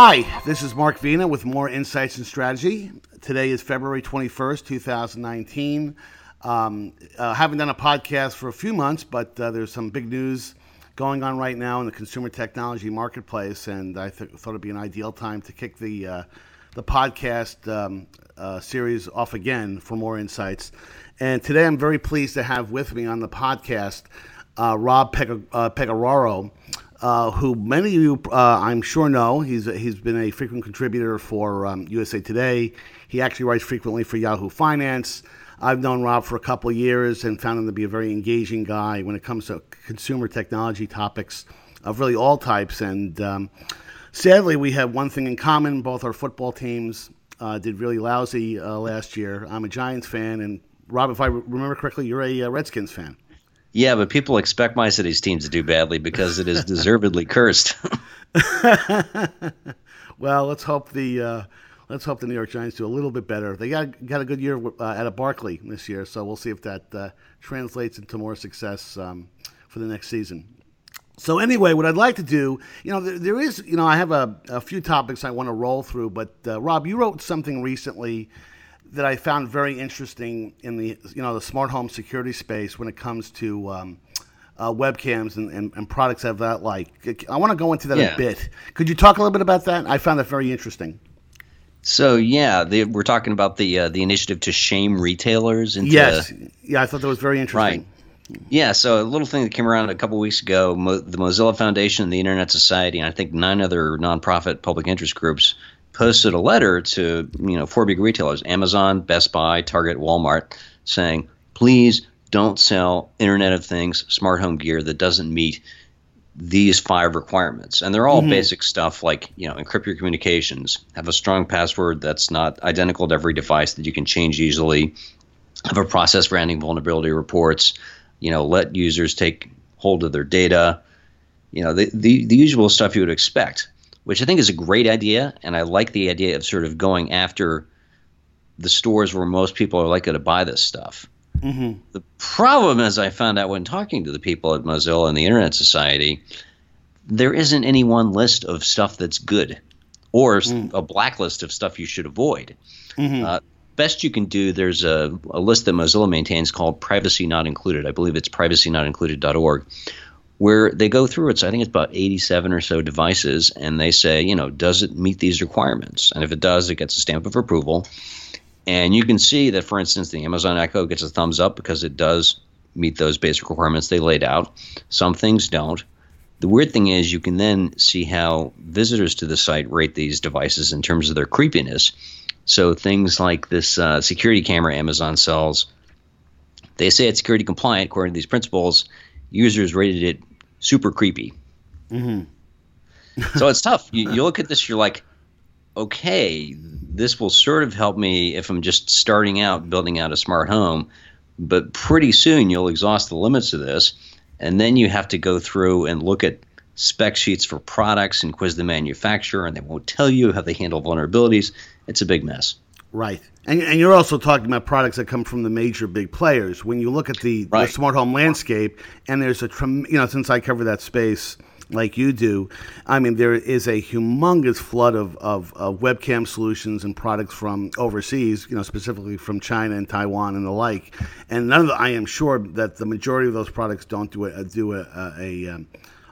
Hi, this is Mark Vena with Moor Insights and Strategy. Today is February 21st, 2019. Um, uh, haven't done a podcast for a few months, but uh, there's some big news going on right now in the consumer technology marketplace, and I th- thought it'd be an ideal time to kick the uh, the podcast um, uh, series off again for more insights. And today, I'm very pleased to have with me on the podcast uh, Rob Peg- uh, uh, who many of you, uh, I'm sure, know. He's he's been a frequent contributor for um, USA Today. He actually writes frequently for Yahoo Finance. I've known Rob for a couple years and found him to be a very engaging guy when it comes to consumer technology topics of really all types. And um, sadly, we have one thing in common: both our football teams uh, did really lousy uh, last year. I'm a Giants fan, and Rob, if I remember correctly, you're a uh, Redskins fan. Yeah, but people expect my city's teams to do badly because it is deservedly cursed. well, let's hope the uh, let's hope the New York Giants do a little bit better. They got got a good year uh, at a Barkley this year, so we'll see if that uh, translates into more success um, for the next season. So anyway, what I'd like to do, you know, there, there is, you know, I have a, a few topics I want to roll through, but uh, Rob, you wrote something recently that I found very interesting in the you know the smart home security space when it comes to um, uh, webcams and, and, and, products of that like. I want to go into that yeah. a bit. Could you talk a little bit about that? I found that very interesting. So yeah, the, we're talking about the uh, the initiative to shame retailers. Into, yes, yeah, I thought that was very interesting. Right. Yeah, so a little thing that came around a couple weeks ago, Mo- the Mozilla Foundation, the Internet Society, and I think nine other nonprofit public interest groups posted a letter to you know four big retailers amazon best buy target walmart saying please don't sell internet of things smart home gear that doesn't meet these five requirements. And they're all mm-hmm. basic stuff like you know encrypt your communications have a strong password that's not identical to every device that you can change easily have a process for handling vulnerability reports you know let users take hold of their data. You know the, the, the usual stuff you would expect which I think is a great idea. And I like the idea of sort of going after the stores where most people are likely to buy this stuff. Mm-hmm. The problem, as I found out when talking to the people at Mozilla and the Internet Society, there isn't any one list of stuff that's good or mm. a blacklist of stuff you should avoid. Mm-hmm. Uh, best you can do, there's a, a list that Mozilla maintains called Privacy Not Included. I believe it's privacynotincluded.org, where they go through it. So I think it's about 87 or so devices, and they say, you know, does it meet these requirements? And if it does, it gets a stamp of approval. And you can see that, for instance, the Amazon Echo gets a thumbs up because it does meet those basic requirements they laid out. Some things don't. The weird thing is, you can then see how visitors to the site rate these devices in terms of their creepiness. So things like this uh, security camera Amazon sells, they say it's security compliant according to these principles. Users rated it super creepy. Mm-hmm. so it's tough. You, you look at this, you're like, okay, this will sort of help me if I'm just starting out building out a smart home. But pretty soon you'll exhaust the limits of this. And then you have to go through and look at spec sheets for products and quiz the manufacturer, and they won't tell you how they handle vulnerabilities. It's a big mess. Right. And, and you're also talking about products that come from the major big players. When you look at the, right. the smart home landscape, and there's a, you know, since I cover that space like you do, I mean, there is a humongous flood of, of, of, webcam solutions and products from overseas, you know, specifically from China and Taiwan and the like. And none of the, I am sure that the majority of those products don't do a, do a, a, a um,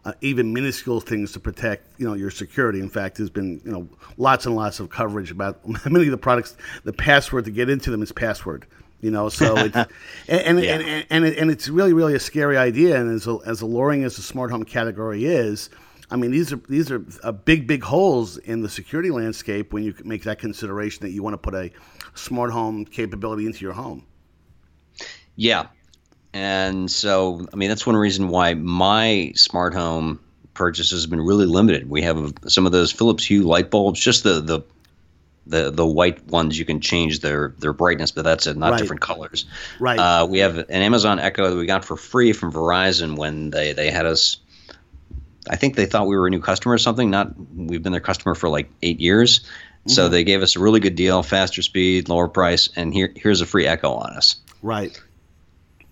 uh, even minuscule things to protect you know your security. In fact, there's been you know lots and lots of coverage about many of the products. The password to get into them is password. You know, so it's and and, yeah. and, and, and, it's really really a scary idea. And as as alluring as the smart home category is, I mean these are these are big big holes in the security landscape when you make that consideration that you want to put a smart home capability into your home. Yeah, and so, I mean, that's one reason why my smart home purchases have been really limited. We have some of those Philips Hue light bulbs, just the the the the white ones you can change their their brightness, but that's it, not right. different colors. Right. Uh, we have an Amazon Echo that we got for free from Verizon when they they had us. I think they thought we were a new customer or something. Not we've been their customer for like eight years, mm-hmm. so they gave us a really good deal, faster speed, lower price, and here here's a free Echo on us. Right.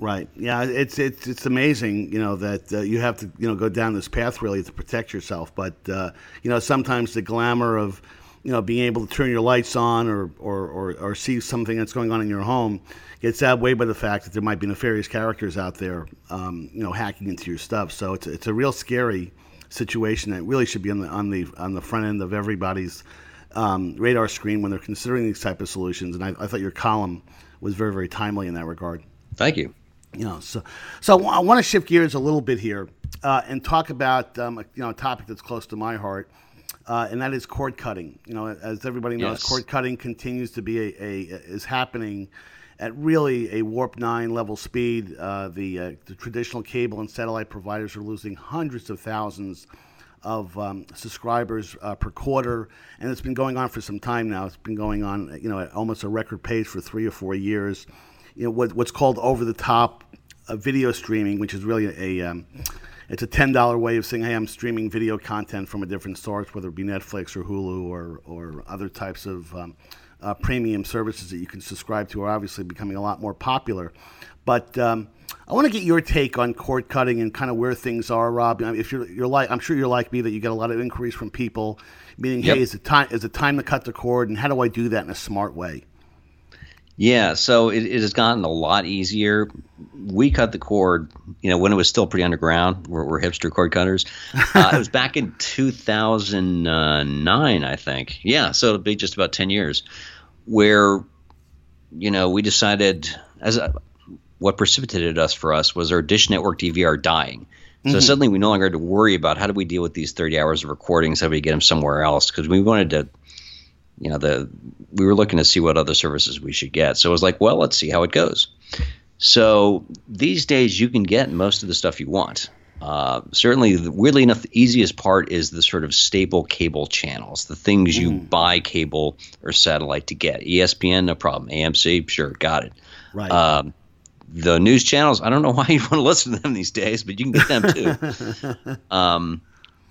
Right. Yeah. It's it's it's amazing, you know, that uh, you have to you know go down this path really to protect yourself. But uh, you know, sometimes the glamour of you know being able to turn your lights on or or, or, or see something that's going on in your home gets outweighed by the fact that there might be nefarious characters out there, um, you know, hacking into your stuff. So it's it's a real scary situation that really should be on the on the on the front end of everybody's um, radar screen when they're considering these type of solutions. And I, I thought your column was very very timely in that regard. Thank you. You know, so so I want to shift gears a little bit here uh, and talk about um, you know a topic that's close to my heart, uh, and that is cord cutting. You know, as everybody knows, Yes. cord cutting continues to be a, a is happening at really a warp nine level speed. Uh, the uh, the traditional cable and satellite providers are losing hundreds of thousands of um, subscribers uh, per quarter, and it's been going on for some time now. It's been going on, you know, at almost a record pace for three or four years. You know, what, what's called over the top uh, video streaming, which is really a um, it's a ten dollar way of saying, hey, I'm streaming video content from a different source, whether it be Netflix or Hulu or or other types of um, uh, premium services that you can subscribe to, are obviously becoming a lot more popular. But um, I want to get your take on cord cutting and kind of where things are, Rob. I mean, if you're you're like, I'm sure you're like me that you get a lot of inquiries from people, meaning, Yep. hey, is it time is it time to cut the cord, and how do I do that in a smart way? Yeah, so it, it has gotten a lot easier. We cut the cord, you know, when it was still pretty underground. We're, we're hipster cord cutters. Uh, it was back in 2009, I think. Yeah, so it'll be just about 10 years, where, you know, we decided as a, what precipitated us for us was our Dish Network DVR dying. So suddenly we no longer had to worry about how do we deal with these 30 hours of recordings, how do we get them somewhere else? Because we wanted to you know the we were looking to see what other services we should get so it was like well let's see how it goes so these days you can get most of the stuff you want uh, certainly the- weirdly enough the easiest part is the sort of staple cable channels the things you buy cable or satellite to get espn no problem amc sure got it Right. um, the news channels, I don't know why you want to listen to them these days, but you can get them too. um,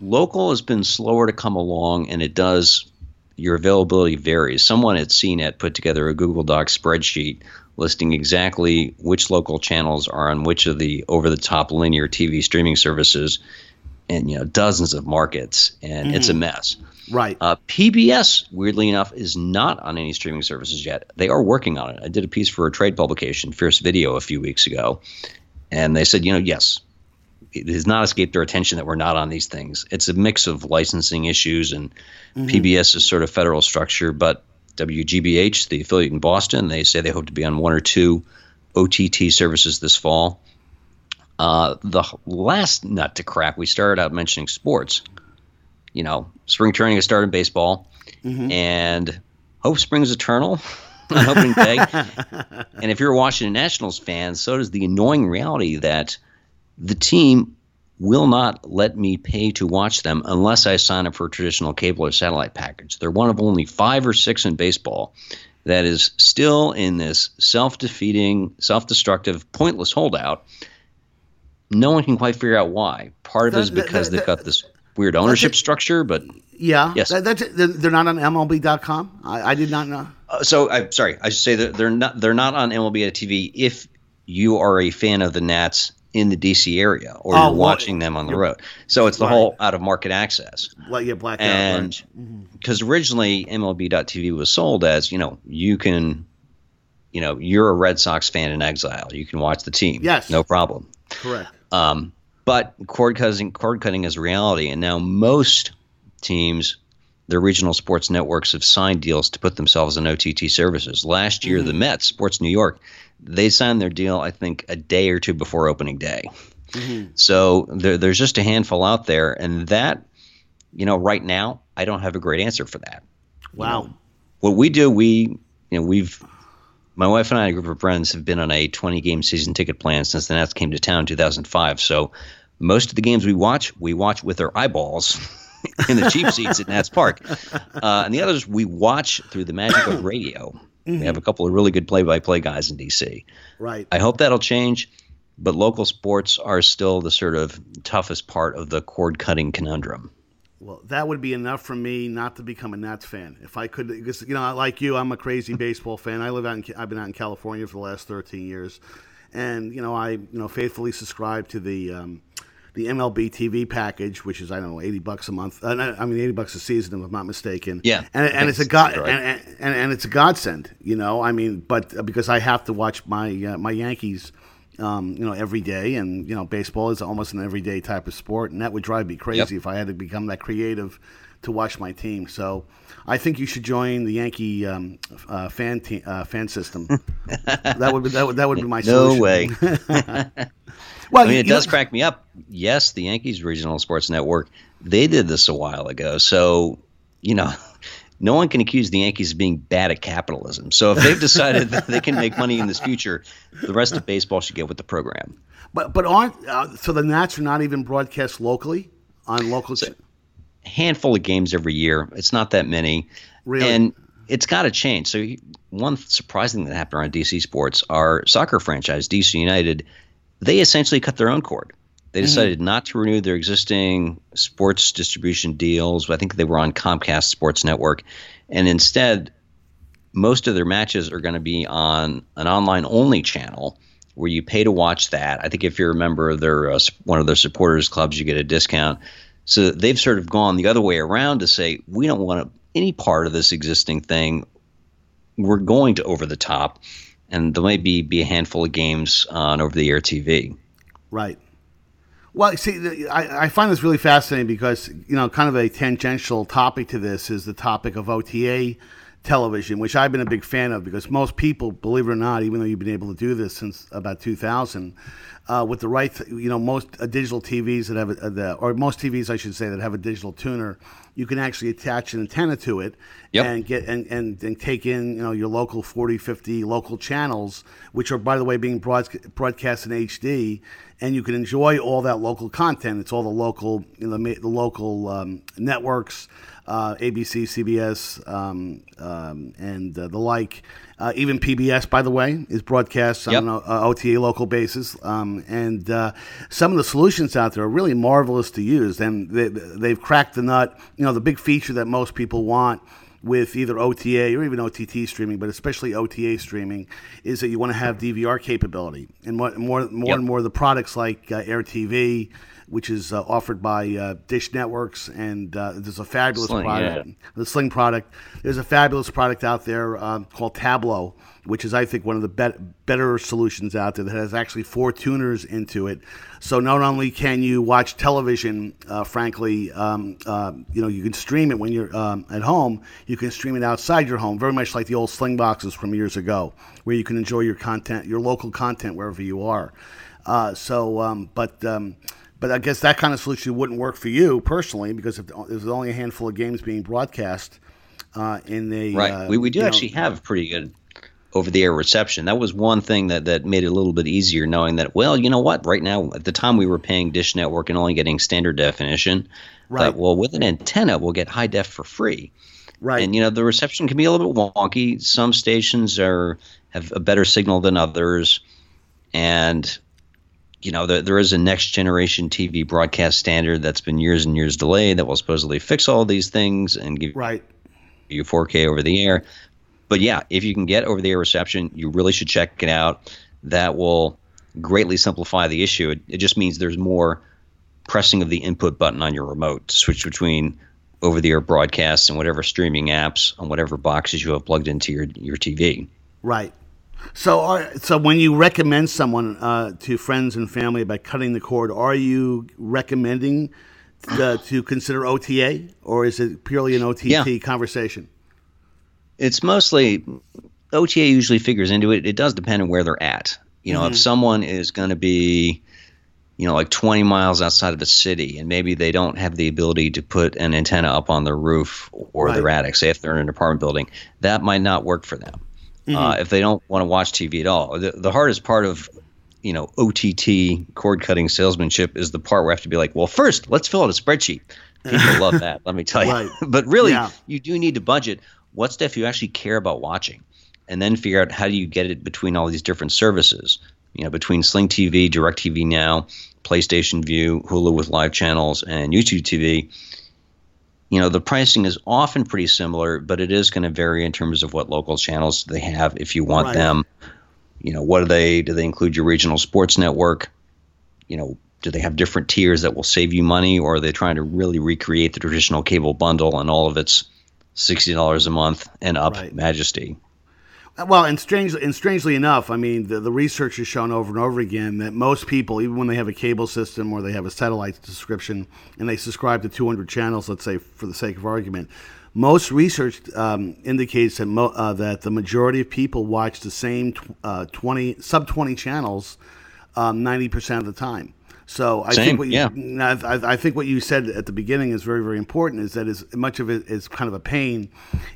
local has been slower to come along, and it does. Your availability varies. Someone at CNET put together a Google Doc spreadsheet listing exactly which local channels are on which of the over-the-top linear TV streaming services, and you know dozens of markets, and it's a mess. right. Uh, PBS, weirdly enough, is not on any streaming services yet. They are working on it. I did a piece for a trade publication, Fierce Video, a few weeks ago, and they said, you know, yes, it has not escaped their attention that we're not on these things. It's a mix of licensing issues and PBS is sort of federal structure, but WGBH, the affiliate in Boston, they say they hope to be on one or two OTT services this fall. Uh, the last nut to crack, we started out mentioning sports. You know, spring training has started in baseball, and hope springs eternal on opening day. and if you're a Washington Nationals fan, so does the annoying reality that the team will not let me pay to watch them unless I sign up for a traditional cable or satellite package. They're one of only five or six in baseball that is still in this self defeating, self destructive, pointless holdout. No one can quite figure out why. Part of it is because they've got this weird ownership structure, but yeah. yes. That, that's they're, they're not on MLB.com. I, I did not know. Uh, so I'm sorry. I should say that they're not they're not on MLB TV if you are a fan of the Nats in the DC area or Oh, you're well, watching them on the road. So it's the right. whole out of market access. Like yeah, blackout. And right. because originally MLB.TV was sold as you know you can, you know you're a Red Sox fan in exile. You can watch the team. Yes. no problem. correct. Um, but cord cutting, cord cutting is reality, and now most teams, their regional sports networks have signed deals to put themselves on OTT services. Last year, the Mets, Sports New York, they signed their deal, I think, a day or two before opening day. So there, there's just a handful out there, and that, you know, right now, I don't have a great answer for that. Wow. What we do, we, you know, we've my wife and I, and a group of friends, have been on a 20 game season ticket plan since the Nats came to town in 2005. So most of the games we watch, we watch with our eyeballs in the cheap seats at Nats Park. Uh, and the others we watch through the magic of radio. We have a couple of really good play by play guys in DC. Right. I hope that'll change, but local sports are still the sort of toughest part of the cord cutting conundrum. Well, that would be enough for me not to become a Nats fan. If I could, because you know, like you, I'm a crazy baseball fan. I live out in, I've been out in California for the last 13 years, and you know I you know faithfully subscribe to the um, the MLB TV package, which is I don't know eighty bucks a month. Uh, I mean eighty bucks a season, if I'm not mistaken. Yeah, and, and it's a god right. and, and, and, it's a godsend. You know, I mean, but uh, because I have to watch my uh, my Yankees. Um, you know, every day, and you know, baseball is almost an everyday type of sport, and that would drive me crazy yep. if I had to become that creative to watch my team. So, I think you should join the Yankee um, uh, fan te- uh, fan system. that would be, that would that would be my no solution. way. Well, I mean, it does crack me up. Yes, the Yankees Regional Sports Network, they did this a while ago. So, you know, no one can accuse the Yankees of being bad at capitalism. So if they've decided that they can make money in this future, the rest of baseball should get with the program. But but aren't uh, so the Nats are not even broadcast locally on local. So, a handful of games every year. It's not that many. Really? And it's got to change. So one surprising thing that happened around DC sports, our soccer franchise, DC United, they essentially cut their own cord. They mm-hmm. decided mm-hmm. not to renew their existing sports distribution deals. I think they were on Comcast Sports Network. And instead, most of their matches are going to be on an online only channel where you pay to watch that. I think if you're a member of their uh, one of their supporters clubs, you get a discount. So they've sort of gone the other way around to say we don't want any part of this existing thing. We're going to over the top and there might be, be a handful of games on over the air TV. Right. Well, see, I, I find this really fascinating because, you know, kind of a tangential topic to this is the topic of OTA television, which I've been a big fan of because most people, believe it or not, even though you've been able to do this since about 2000, uh, with the right, you know, most uh, digital TVs that have a, the, or most TVs, I should say, that have a digital tuner, you can actually attach an antenna to it yep. and get and, and, and take in, you know, your local 40, 50 local channels, which are, by the way, being broadcast, broadcast in HD, and you can enjoy all that local content. It's all the local, you know, the, the local um, networks uh, ABC, CBS, um, um, and uh, the like. Uh, even PBS, by the way, is broadcast yep. on an OTA local basis. Um, and uh, some of the solutions out there are really marvelous to use. And they, they've cracked the nut. You know, the big feature that most people want with either OTA or even OTT streaming, but especially OTA streaming, is that you want to have DVR capability. And more, more, more yep. and more of the products like uh, Air TV, which is uh, offered by uh, Dish Networks, and uh, there's a fabulous Sling, product, yeah. the Sling product. There's a fabulous product out there uh, called Tablo, which is I think one of the be- better solutions out there that has actually four tuners into it. So not only can you watch television, uh, frankly, um, uh, you know you can stream it when you're um, at home. You can stream it outside your home, very much like the old Sling boxes from years ago, where you can enjoy your content, your local content wherever you are. so, um, but um, but I guess that kind of solution wouldn't work for you personally because if there's only a handful of games being broadcast uh, in the right. Uh, we we do actually know, have pretty good over the air reception. That was one thing that, that made it a little bit easier knowing that, well, you know what, right now, at the time we were paying Dish Network and only getting standard definition. Right. But, well, with an antenna, we'll get high def for free. Right. And, you know, the reception can be a little bit wonky. Some stations are have a better signal than others. And you know, the, there is a next generation TV broadcast standard that's been years and years delayed that will supposedly fix all these things and give right. you 4K over the air. But yeah, if you can get over the air reception, you really should check it out. That will greatly simplify the issue. It, it just means there's more pressing of the input button on your remote to switch between over the air broadcasts and whatever streaming apps on whatever boxes you have plugged into your, your TV. Right. So, are, so when you recommend someone uh, to friends and family about cutting the cord, are you recommending the, to consider OTA, or is it purely an OTT yeah. conversation? It's mostly OTA. Usually figures into it. It does depend on where they're at. You know, mm-hmm. if someone is going to be, you know, like 20 miles outside of a city, and maybe they don't have the ability to put an antenna up on their roof or right. their attic, say if they're in an apartment building, that might not work for them mm-hmm. uh, if they don't want to watch TV at all. The, the hardest part of you know OTT cord cutting salesmanship is the part where I have to be like, well, first let's fill out a spreadsheet. People love that, let me tell you. Right. but really, yeah. you do need to budget what stuff you actually care about watching, and then figure out how do you get it between all these different services. You know, between Sling TV, DirecTV Now, PlayStation Vue, Hulu with live channels, and YouTube TV you know the pricing is often pretty similar but it is going to vary in terms of what local channels they have if you want right. them You know, what do they do? They include your regional sports network. You know, do they have different tiers that will save you money, or are they trying to really recreate the traditional cable bundle and all of its sixty dollars a month and up right. majesty? Well, and strangely, and strangely enough, I mean, the, the research has shown over and over again that most people, even when they have a cable system or they have a satellite subscription and they subscribe to 200 channels, let's say for the sake of argument, most research um, indicates that mo- uh, that the majority of people watch the same tw- uh, 20 sub 20 channels um, 90% of the time. So I Same, think what you, yeah. I, I, think what you said at the beginning is very very important. Is that as much of it is kind of a pain,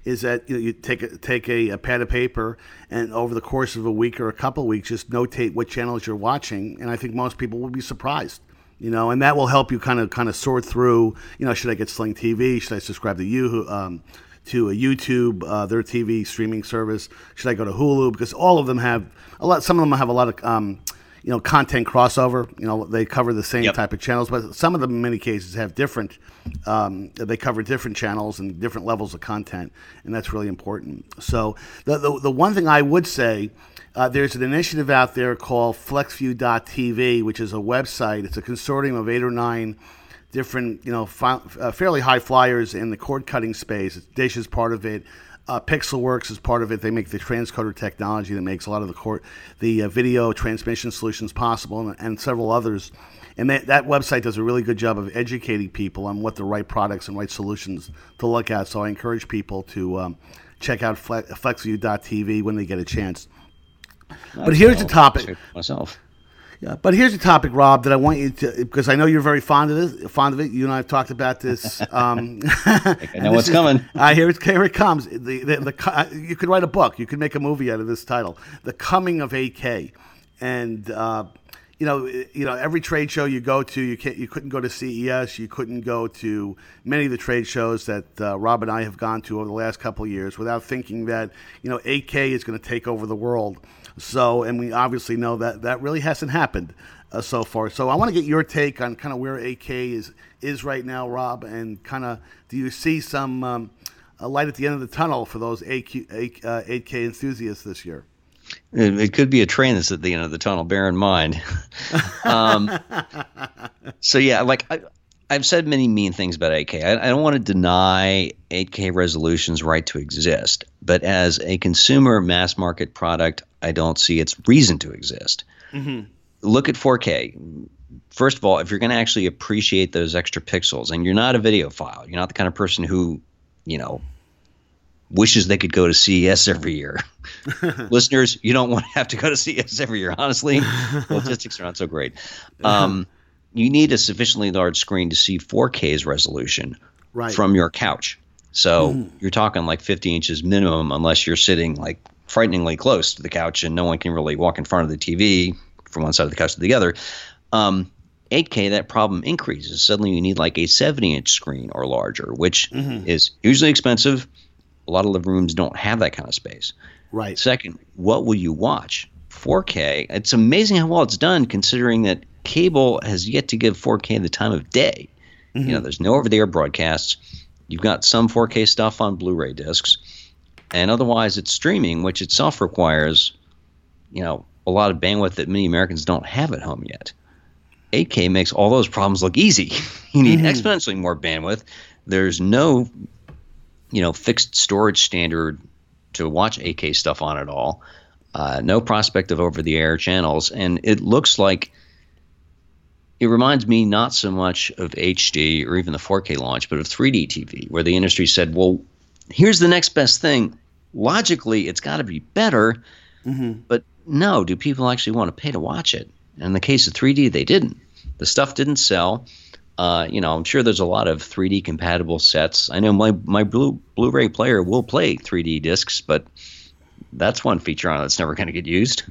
is that you, know, you take a, take a, a, pad of paper and over the course of a week or a couple of weeks, just notate what channels you're watching, and I think most people will be surprised. You know, and that will help you kind of kind of sort through. You know, should I get Sling TV? Should I subscribe to you? Um, to a YouTube, uh, their TV streaming service? Should I go to Hulu? Because all of them have a lot. Some of them have a lot of um, you know content crossover. You know they cover the same yep. type of channels, but some of them in many cases have different. Um, they cover different channels and different levels of content, and that's really important. So the the, the one thing I would say. Uh, there's an initiative out there called FlexView.tv, which is a website. It's a consortium of eight or nine different, you know, fi- uh, fairly high flyers in the cord cutting space. Dish is part of it. Uh, Pixelworks is part of it. They make the transcoder technology that makes a lot of the court, the uh, video transmission solutions possible, and, and several others. And that, that website does a really good job of educating people on what the right products and right solutions to look at. So I encourage people to um, check out flexview.tv when they get a chance. but here's the topic. Myself. Yeah, but here's a topic, Rob, that I want you to because I know you're very fond of this, fond of it. You and I have talked about this. Um, I know what's is, coming. I uh, hear it. Here it comes. The, the, the, uh, you could write a book. You could make a movie out of this title, "The Coming of 8K," and uh, you know, you know, every trade show you go to, you can't, you couldn't go to CES, you couldn't go to many of the trade shows that uh, Rob and I have gone to over the last couple of years without thinking that you know 8K is going to take over the world. So, and we obviously know that that really hasn't happened uh, so far. So, I want to get your take on kind of where 8K is is right now, Rob, and kind of do you see some um, light at the end of the tunnel for those 8K, 8, uh, 8K enthusiasts this year? It, it, could be a train that's at the end of the tunnel. Bear in mind. um, so yeah, like I, have said many mean things about 8K. I, I, don't want to deny 8K resolution's right to exist, but as a consumer mass market product, I don't see its reason to exist. Mm-hmm. Look at 4K. First of all, if you're going to actually appreciate those extra pixels, and you're not a videophile, you're not the kind of person who, you know, wishes they could go to CES every year. Listeners, you don't want to have to go to CES every year. Honestly, logistics are not so great. Um, you need a sufficiently large screen to see 4K's resolution right. from your couch. So mm. you're talking like 50 inches minimum, unless you're sitting like frighteningly close to the couch and no one can really walk in front of the TV from one side of the couch to the other. Um, 8K, that problem increases. Suddenly, you need like a 70 inch screen or larger, which mm-hmm. is usually expensive a lot of living rooms don't have that kind of space. Right. Second, what will you watch? 4K. It's amazing how well it's done considering that cable has yet to give 4K the time of day. Mm-hmm. You know, mm-hmm. there's no over the air broadcasts. You've got some 4K stuff on Blu ray discs. And otherwise, it's streaming, which itself requires, you know, a lot of bandwidth that many Americans don't have at home yet. 8K makes all those problems look easy. you need mm-hmm. exponentially more bandwidth. There's no you know fixed storage standard to watch 8K stuff on at all. Uh, no prospect of over-the-air channels, and it looks like it reminds me not so much of HD or even the 4K launch, but of 3D TV, where the industry said, "Well, here's the next best thing. Logically, it's got to be better, mm-hmm. but no, do people actually want to pay to watch it?" And in the case of 3D, they didn't. The stuff didn't sell. Uh, you know, I'm sure there's a lot of 3D compatible sets. I know my my Blu Blu-ray player will play 3D discs, but that's one feature on it that's never going to get used.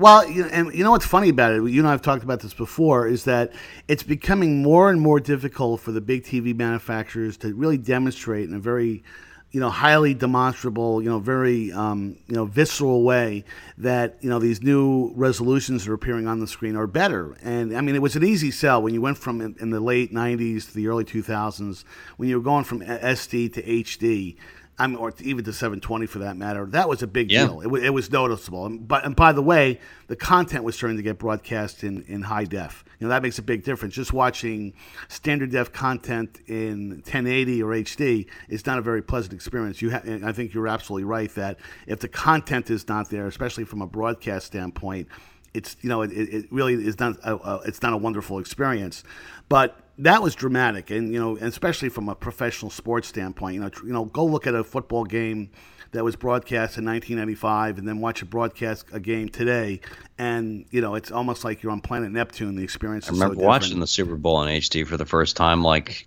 Well, you know, and you know what's funny about it? You and I have talked about this before. Is that it's becoming more and more difficult for the big TV manufacturers to really demonstrate in a very you know, highly demonstrable, you know, very, um, you know, visceral way that, you know, these new resolutions that are appearing on the screen are better. And I mean, it was an easy sell when you went from in, in the late 90s to the early 2000s, when you were going from SD to HD. I mean, or even to 720 for that matter. That was a big Yeah. deal. It, wa- it was noticeable. And, but and by the way, the content was starting to get broadcast in, in high def. You know that makes a big difference. Just watching standard def content in 1080 or HD is not a very pleasant experience. You, ha- and I think you're absolutely right that if the content is not there, especially from a broadcast standpoint, it's you know it, it really is not a, a, it's not a wonderful experience. But that was dramatic, and you know, especially from a professional sports standpoint. You know, tr- you know, go look at a football game that was broadcast in 1995, and then watch a broadcast a game today, and you know, it's almost like you're on planet Neptune. The experience. I is so remember watching the Super Bowl in HD for the first time, like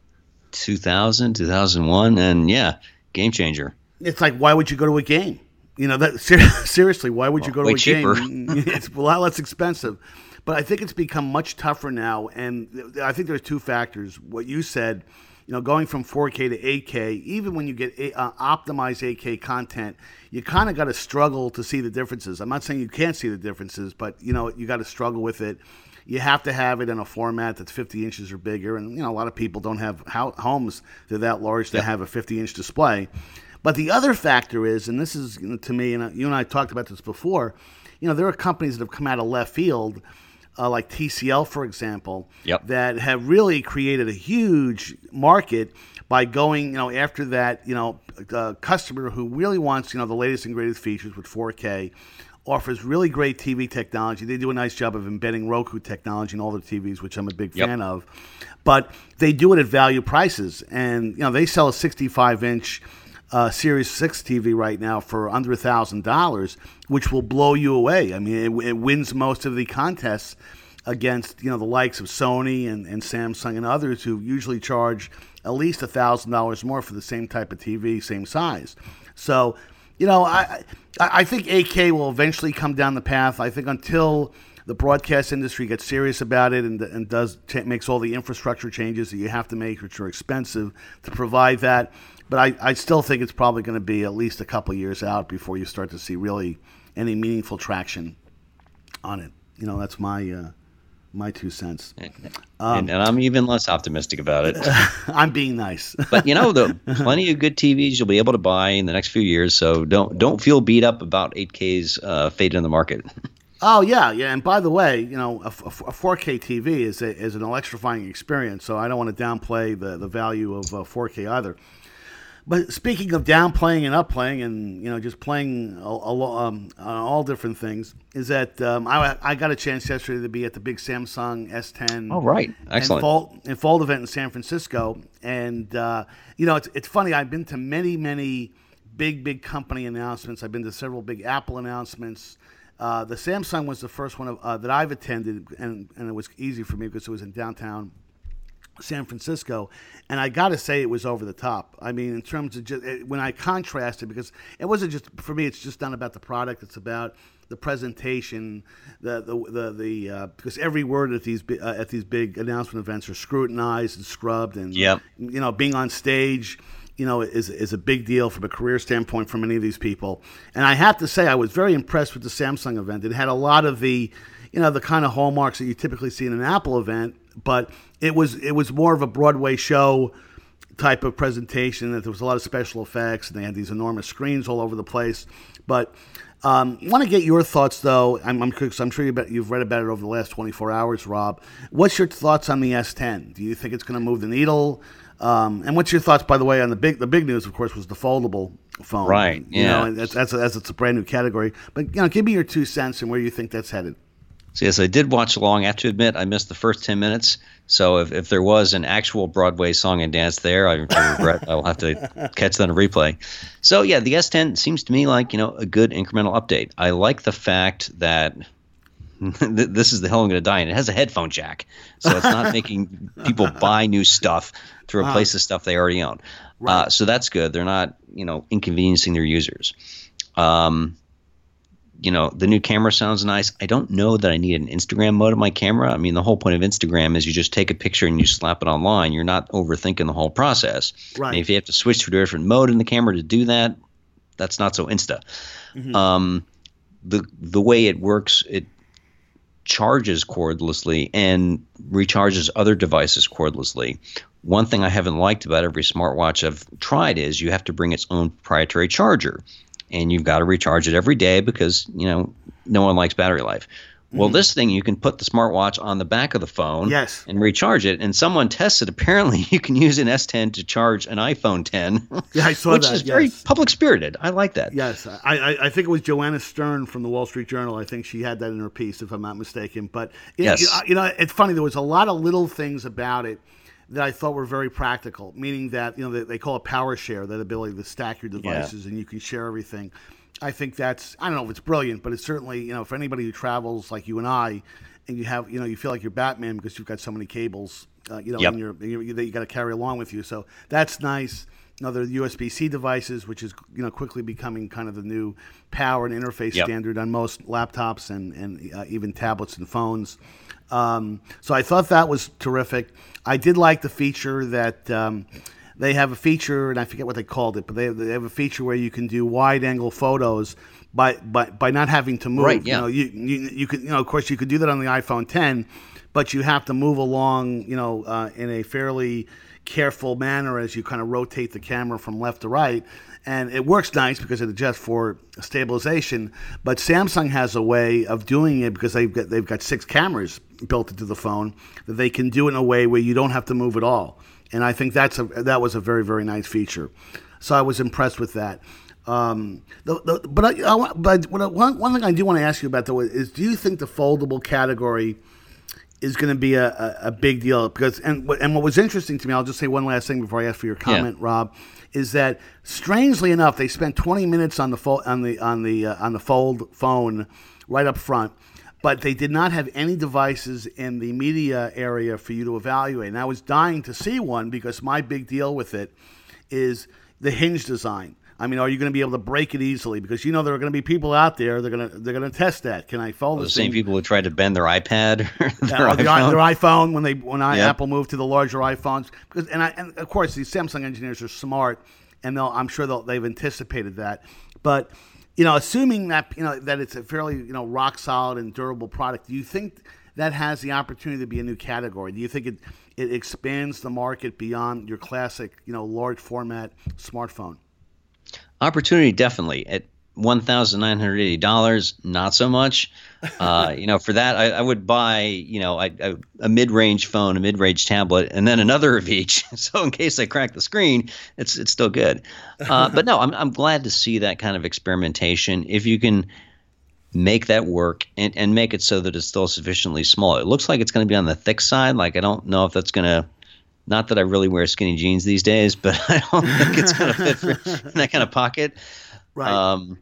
2000, 2001, and yeah, game changer. It's like, why would you go to a game? You know, that ser- seriously, why would you go to a cheaper. game? it's a lot less expensive. But I think it's become much tougher now, and th- I think there's two factors. What you said, you know, going from 4K to 8K, even when you get a, uh, optimized 8K content, you kind of got to struggle to see the differences. I'm not saying you can't see the differences, but you know, you got to struggle with it. You have to have it in a format that's 50 inches or bigger, and you know, a lot of people don't have ho- homes that are that large to have a 50 inch display. But the other factor is, and this is you know, to me, and you and I talked about this before. You know, there are companies that have come out of left field, uh, like TCL, for example, Yep. that have really created a huge market by going, you know, after that, you know, uh, customer who really wants, you know, the latest and greatest features with 4K, offers really great TV technology. They do a nice job of embedding Roku technology in all their TVs, which I'm a big Yep. fan of. But they do it at value prices, and you know, they sell a 65 inch uh, Series 6 TV right now for under a thousand dollars, which will blow you away. I mean, it, it wins most of the contests against you know the likes of Sony and, and Samsung and others who usually charge at least a thousand dollars more for the same type of TV, same size. So, you know, I I think 8K will eventually come down the path. I think until the broadcast industry gets serious about it and, and does cha- makes all the infrastructure changes that you have to make, which are expensive to provide that. But I, I still think it's probably going to be at least a couple years out before you start to see really any meaningful traction on it. You know, that's my uh, my two cents. Um, and, and I'm even less optimistic about it. I'm being nice. but you know, the plenty of good TVs you'll be able to buy in the next few years. So don't don't feel beat up about 8K's uh, fate in the market. Oh yeah, yeah. And by the way, you know, a 4K TV is a, is an electrifying experience. So I don't want to downplay the the value of uh, 4K either. But speaking of downplaying and upplaying, and you know, just playing a, a, um, on all different things, is that um, I, I got a chance yesterday to be at the big Samsung S10. Oh, right. Excellent. And Fold, and Fold event in San Francisco, and uh, you know, it's it's funny. I've been to many many big big company announcements. I've been to several big Apple announcements. Uh, the Samsung was the first one of, uh, that I've attended, and, and it was easy for me because it was in downtown San Francisco, and I got to say it was over the top. I mean, in terms of just it, when I contrasted, because it wasn't just for me. It's just not about the product. It's about the presentation, the the the, the uh, because every word at these uh, at these big announcement events are scrutinized and scrubbed, and Yep. you know, being on stage. You know, is is a big deal from a career standpoint for many of these people, and I have to say I was very impressed with the Samsung event. It had a lot of the, you know, the kind of hallmarks that you typically see in an Apple event, but it was it was more of a Broadway show type of presentation. That there was a lot of special effects, and they had these enormous screens all over the place. But um, I want to get your thoughts, though. I'm, I'm, curious- I'm sure you bet, you've read about it over the last 24 hours, Rob. What's your thoughts on the S10? Do you think it's going to move the needle? Um, and what's your thoughts, by the way, on the big the big news? Of course, was the foldable phone. Right, You yeah. know, that's, that's, that's it's a brand new category. But you know, give me your two cents and where you think that's headed. So yes, I did watch along. I have to admit, I missed the first ten minutes. So if, if there was an actual Broadway song and dance there, I, regret I will have to catch that on a replay. So yeah, the S10 seems to me like you know a good incremental update. I like the fact that this is the hill I'm going to die in. It has a headphone jack, so it's not making people buy new stuff to replace the stuff they already own. Uh, so that's good. They're not you know inconveniencing their users. Um, you know, the new camera sounds nice. I don't know that I need an Instagram mode of my camera. I mean, the whole point of Instagram is you just take a picture and you slap it online. You're not overthinking the whole process. Right. And if you have to switch to a different mode in the camera to do that, that's not so insta. Um, the the way it works, it charges cordlessly and recharges other devices cordlessly. One thing I haven't liked about every smartwatch I've tried is you have to bring its own proprietary charger, and you've got to recharge it every day because you know no one likes battery life. Well, mm-hmm. this thing you can put the smartwatch on the back of the phone yes. and recharge it. And someone tested apparently you can use an S10 to charge an iPhone 10. Yeah, I saw which that. Which is yes. very public spirited. I like that. Yes, I, I, I, think it was Joanna Stern from the Wall Street Journal. I think she had that in her piece, if I'm not mistaken. But it, yes. you, you know, it's funny. There was a lot of little things about it that I thought were very practical, meaning that you know they, they call it power share, that ability to stack your devices yeah. and you can share everything. I think that's I don't know if it's brilliant, but it's certainly you know for anybody who travels like you and I, and you have you know you feel like you're Batman because you've got so many cables, uh, you know, yep. you that you got to carry along with you. So that's nice. Other USB-C devices, which is you know quickly becoming kind of the new power and interface yep. standard on most laptops and and uh, even tablets and phones. Um, so I thought that was terrific. I did like the feature that. Um, they have a feature, and I forget what they called it, but they have, they have a feature where you can do wide angle photos by, by by not having to move. Right. Yeah. You know, you, you you could you know of course you could do that on the iPhone 10, but you have to move along you know uh, in a fairly careful manner as you kind of rotate the camera from left to right. And it works nice because it adjusts for stabilization. But Samsung has a way of doing it because they've got they've got six cameras built into the phone that they can do in a way where you don't have to move at all and I think that's a that was a very very nice feature. So I was impressed with that. Um, the, the, but I, I, but one, one thing I do want to ask you about though is, do you think the foldable category is going to be a, a, a, big deal? Because and and what was interesting to me, I'll just say one last thing before I ask for your comment, yeah. Rob, is that strangely enough, they spent 20 minutes on the fo- on the on the uh, on the fold phone right up front but they did not have any devices in the media area for you to evaluate. And I was dying to see one because my big deal with it is the hinge design. I mean, are you going to be able to break it easily? Because you know there are going to be people out there. They're going to they're going to test that. Can I fold well, the same people who tried to bend their iPad, or their, uh, iPhone. their iPhone when they when I, yep. Apple moved to the larger iPhones. Because and I and of course these Samsung engineers are smart, and they'll I'm sure they'll, they've anticipated that. But you know, assuming that you know that it's a fairly you know rock solid and durable product, do you think that has the opportunity to be a new category? Do you think it it expands the market beyond your classic you know large format smartphone? Opportunity definitely. At one thousand nine hundred eighty dollars, not so much. Uh, you know, for that, I, I would buy you know a, a mid-range phone, a mid-range tablet, and then another of each. So in case I crack the screen, it's it's still good. Uh, but no, I'm I'm glad to see that kind of experimentation. If you can make that work and, and make it so that it's still sufficiently small. It looks like it's going to be on the thick side. Like I don't know if that's going to not that I really wear skinny jeans these days, but I don't think it's going to fit for that kind of pocket. Right. Um,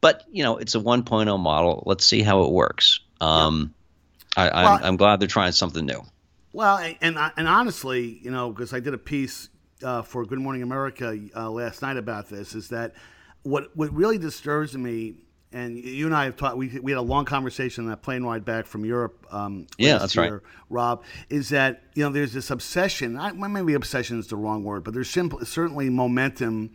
but you know, it's a 1.0 model. Let's see how it works. Um, yeah. I, am well, glad they're trying something new. Well, and and honestly, you know, because I did a piece uh, for Good Morning America uh, last night about this, is that what what really disturbs me. And you and I have talked. We, we had a long conversation on that plane ride back from Europe. Um, yeah, that's year, right. Rob, is that you know there's this obsession. I, maybe obsession is the wrong word, but there's simply certainly momentum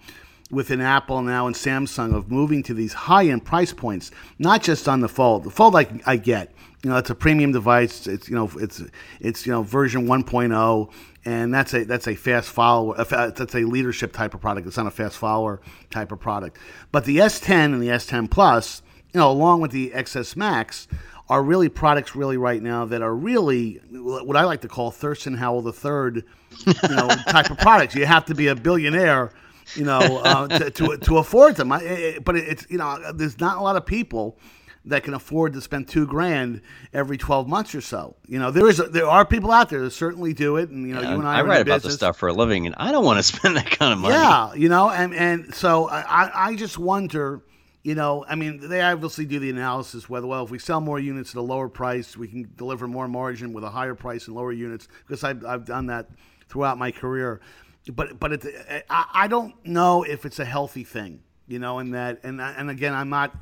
within Apple now and Samsung of moving to these high end price points, not just on the Fold. The Fold I, I get, you know, it's a premium device. It's you know, it's it's you know version 1.0, and that's a that's a fast follower. That's a leadership type of product. It's not a fast follower type of product. But the S10 and the S10 Plus, you know, along with the XS Max. Are really products really right now that are really what I like to call Thurston Howell III, you know, type of products. You have to be a billionaire you know, uh, to, to, to afford them. I, but it's you know, there's not a lot of people that can afford to spend two grand every 12 months or so. You know, there is a, there are people out there that certainly do it, and you know, yeah, you and I, I write about this stuff for a living, and I don't want to spend that kind of money. Yeah, you know, and and so I I just wonder. You know, I mean, they obviously do the analysis whether, well, if we sell more units at a lower price, we can deliver more margin with a higher price and lower units. Because I've, I've done that throughout my career but but it, I, I don't know if it's a healthy thing, you know, and that and and again, I'm not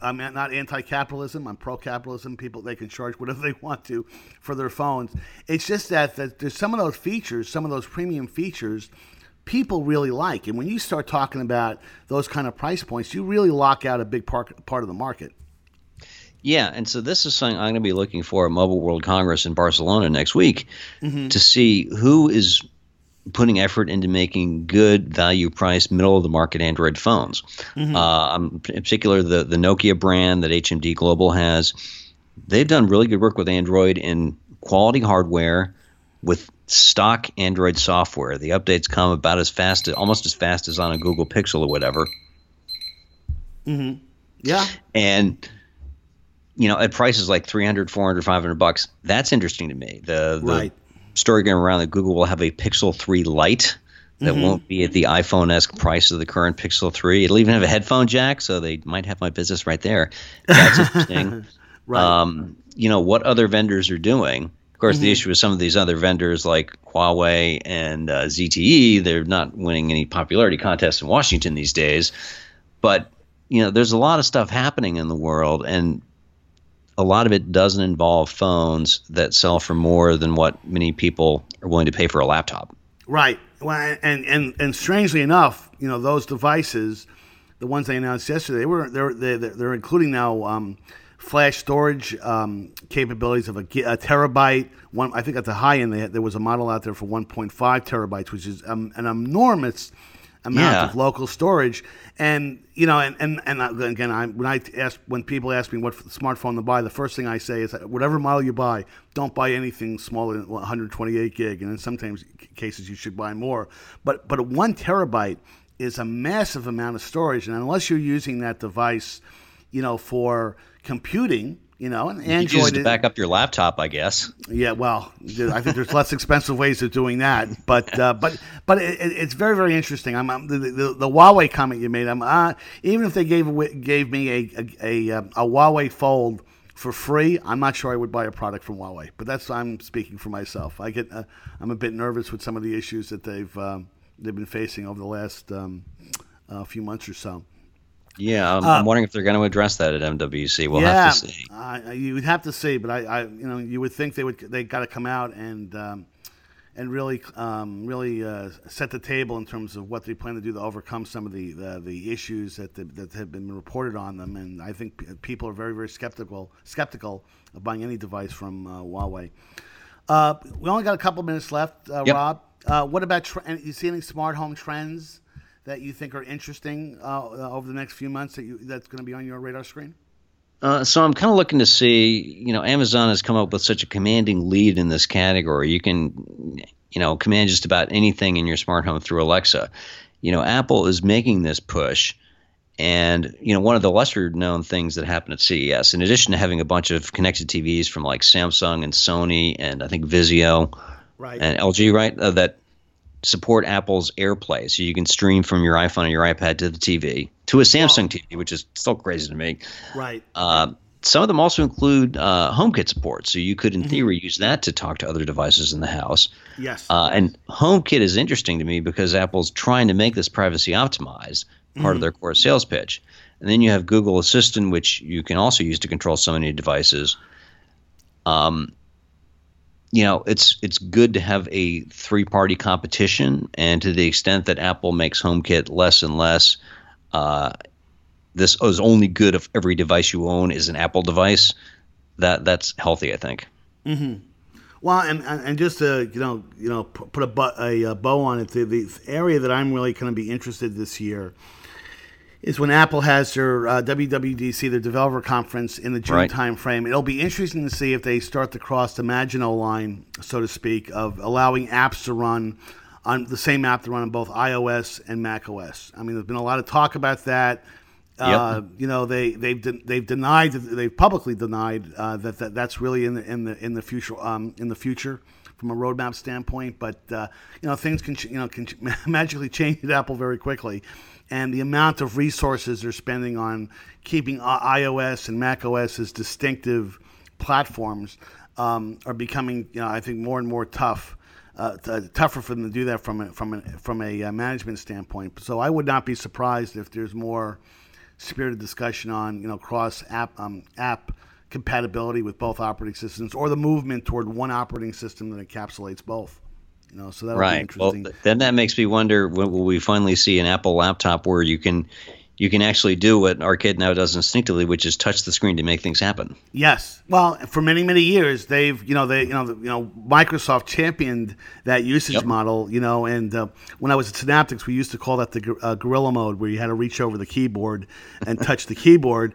I'm not anti-capitalism. I'm pro-capitalism. People they can charge whatever they want to for their phones. It's just that, that there's some of those features, some of those premium features, people really like. And when you start talking about those kind of price points, you really lock out a big part part of the market. Yeah, and so this is something I'm going to be looking for at Mobile World Congress in Barcelona next week mm-hmm. to see who is putting effort into making good value price middle of the market Android phones. Mm-hmm. Uh, in particular, the the Nokia brand that HMD Global has, they've done really good work with Android in quality hardware with stock Android software. The updates come about as fast, almost as fast as on a Google Pixel or whatever. Mm-hmm. Yeah. And you know, at prices like 300, 400, 500 bucks, that's interesting to me. The, the right. Story going around that Google will have a Pixel 3 Lite that mm-hmm. won't be at the iPhone esque price of the current Pixel 3. It'll even have a headphone jack, so they might have my business right there. That's interesting. right. Um, you know, what other vendors are doing. Of course, mm-hmm. the issue with some of these other vendors like Huawei and uh, ZTE, they're not winning any popularity contests in Washington these days. But, you know, there's a lot of stuff happening in the world, and a lot of it doesn't involve phones that sell for more than what many people are willing to pay for a laptop. Right. Well, and and and strangely enough, you know, those devices, the ones they announced yesterday, they were they're they're, they're including now um, flash storage um, capabilities of a, a, terabyte. One, I think at the high end, had, there was a model out there for 1.5 terabytes, which is um, an enormous amount yeah. of local storage. And you know, and and, and again, I, when I ask when people ask me what smartphone to buy, the first thing I say is that whatever model you buy, don't buy anything smaller than 128 gig. And in sometimes cases, you should buy more. But but one terabyte is a massive amount of storage, and unless you're using that device, you know, for computing, you know, and Android you use to back up your laptop, I guess. Yeah, well, I think there's less expensive ways of doing that, but uh, but but it, it's very very interesting. I'm, I'm the, the, the, Huawei comment you made. I'm uh, even if they gave gave me a a, a uh, a, Huawei Fold for free, I'm not sure I would buy a product from Huawei. But that's I'm speaking for myself. I get uh, I'm a bit nervous with some of the issues that they've um, they've been facing over the last um, uh, few months or so. Yeah, I'm, uh, I'm, wondering if they're going to address that at MWC. We'll yeah, have to see. Uh, you would have to see, but I, I, you know, you would think they would they got to come out and um, and really um, really uh, set the table in terms of what they plan to do to overcome some of the the, the issues that the, that have been reported on them. And I think people are very very skeptical skeptical of buying any device from uh, Huawei. Uh, we only got a couple minutes left, uh, yep. Rob. what about tre- you see any smart home trends? That you think are interesting uh, uh, over the next few months that you, that's going to be on your radar screen? Uh, so I'm kind of looking to see, you know, Amazon has come up with such a commanding lead in this category. You can, you know, command just about anything in your smart home through Alexa. You know, Apple is making this push. And, you know, one of the lesser known things that happened at CES, in addition to having a bunch of connected TVs from like Samsung and Sony and I think Vizio right. and LG, right, uh, that support Apple's AirPlay, so you can stream from your iPhone or your iPad to the TV to a Samsung wow. TV, which is still crazy to me. Right. Uh, some of them also include uh, HomeKit support, so you could, in mm-hmm. theory, use that to talk to other devices in the house. Yes. Uh, and HomeKit is interesting to me because Apple's trying to make this privacy optimized, part mm-hmm. of their core sales pitch. And then you have Google Assistant, which you can also use to control so many devices. Um, you know, it's it's good to have a three party competition, and to the extent that Apple makes HomeKit less and less, uh, this is only good if every device you own is an Apple device. That that's healthy, I think. Mm-hmm. Well, and, and just to you know you know put a, a, a bow on it, the, the area that I'm really going to be interested this year is when Apple has their uh, WWDC, their developer conference in the June right. timeframe. It'll be interesting to see if they start to cross the Maginot line, so to speak, of allowing apps to run on the same app to run on both iOS and macOS. I mean, there's been a lot of talk about that. Yep. Uh, you know, they they've de- they've denied they've publicly denied uh, that, that that's really in the in the in the future um, in the future from a roadmap standpoint. But uh, you know, things can you know can magically change at Apple very quickly and the amount of resources they're spending on keeping iOS and macOS as distinctive platforms um, are becoming, you know, I think more and more tough. Uh, t- tougher for them to do that from a, from a, from a uh, management standpoint. So I would not be surprised if there's more spirited discussion on you know cross app um, app compatibility with both operating systems or the movement toward one operating system that encapsulates both. You know, so that right. Well, then that makes me wonder: when will we finally see an Apple laptop where you can you can actually do what arcade now does instinctively, which is touch the screen to make things happen. Yes. Well, for many many years, they've you know they you know the, you know Microsoft championed that usage Yep. model. You know, and uh, when I was at Synaptics, we used to call that the uh, gorilla mode, where you had to reach over the keyboard and touch the keyboard.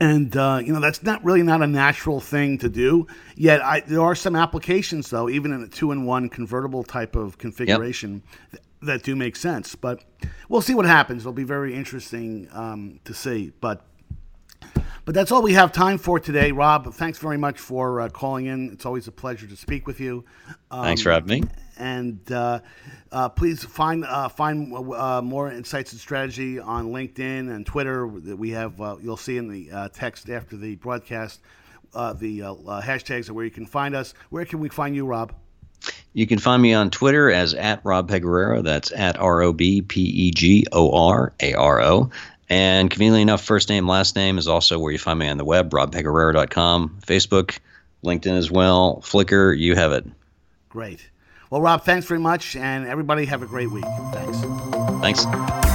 And uh, you know that's not really not a natural thing to do. Yet I, there are some applications, though, even in a two-in-one convertible type of configuration, th- that do make sense. But we'll see what happens. It'll be very interesting um, to see. But but that's all we have time for today, Rob. Thanks very much for uh, calling in. It's always a pleasure to speak with you. Um, Thanks for having me. And uh, uh, please find uh, find uh, Moor Insights and Strategy on LinkedIn and Twitter. That we have, uh, you'll see in the uh, text after the broadcast, uh, the uh, uh, hashtags are where you can find us. Where can we find you, Rob? You can find me on Twitter as at Rob Pegoraro. That's at R O B P E G O R A R O. And conveniently enough, first name, last name is also where you find me on the web, robpegoraro.com, Facebook, LinkedIn as well, Flickr, you have it. Great. Well, Rob, thanks very much, and everybody have a great week. Thanks. Thanks.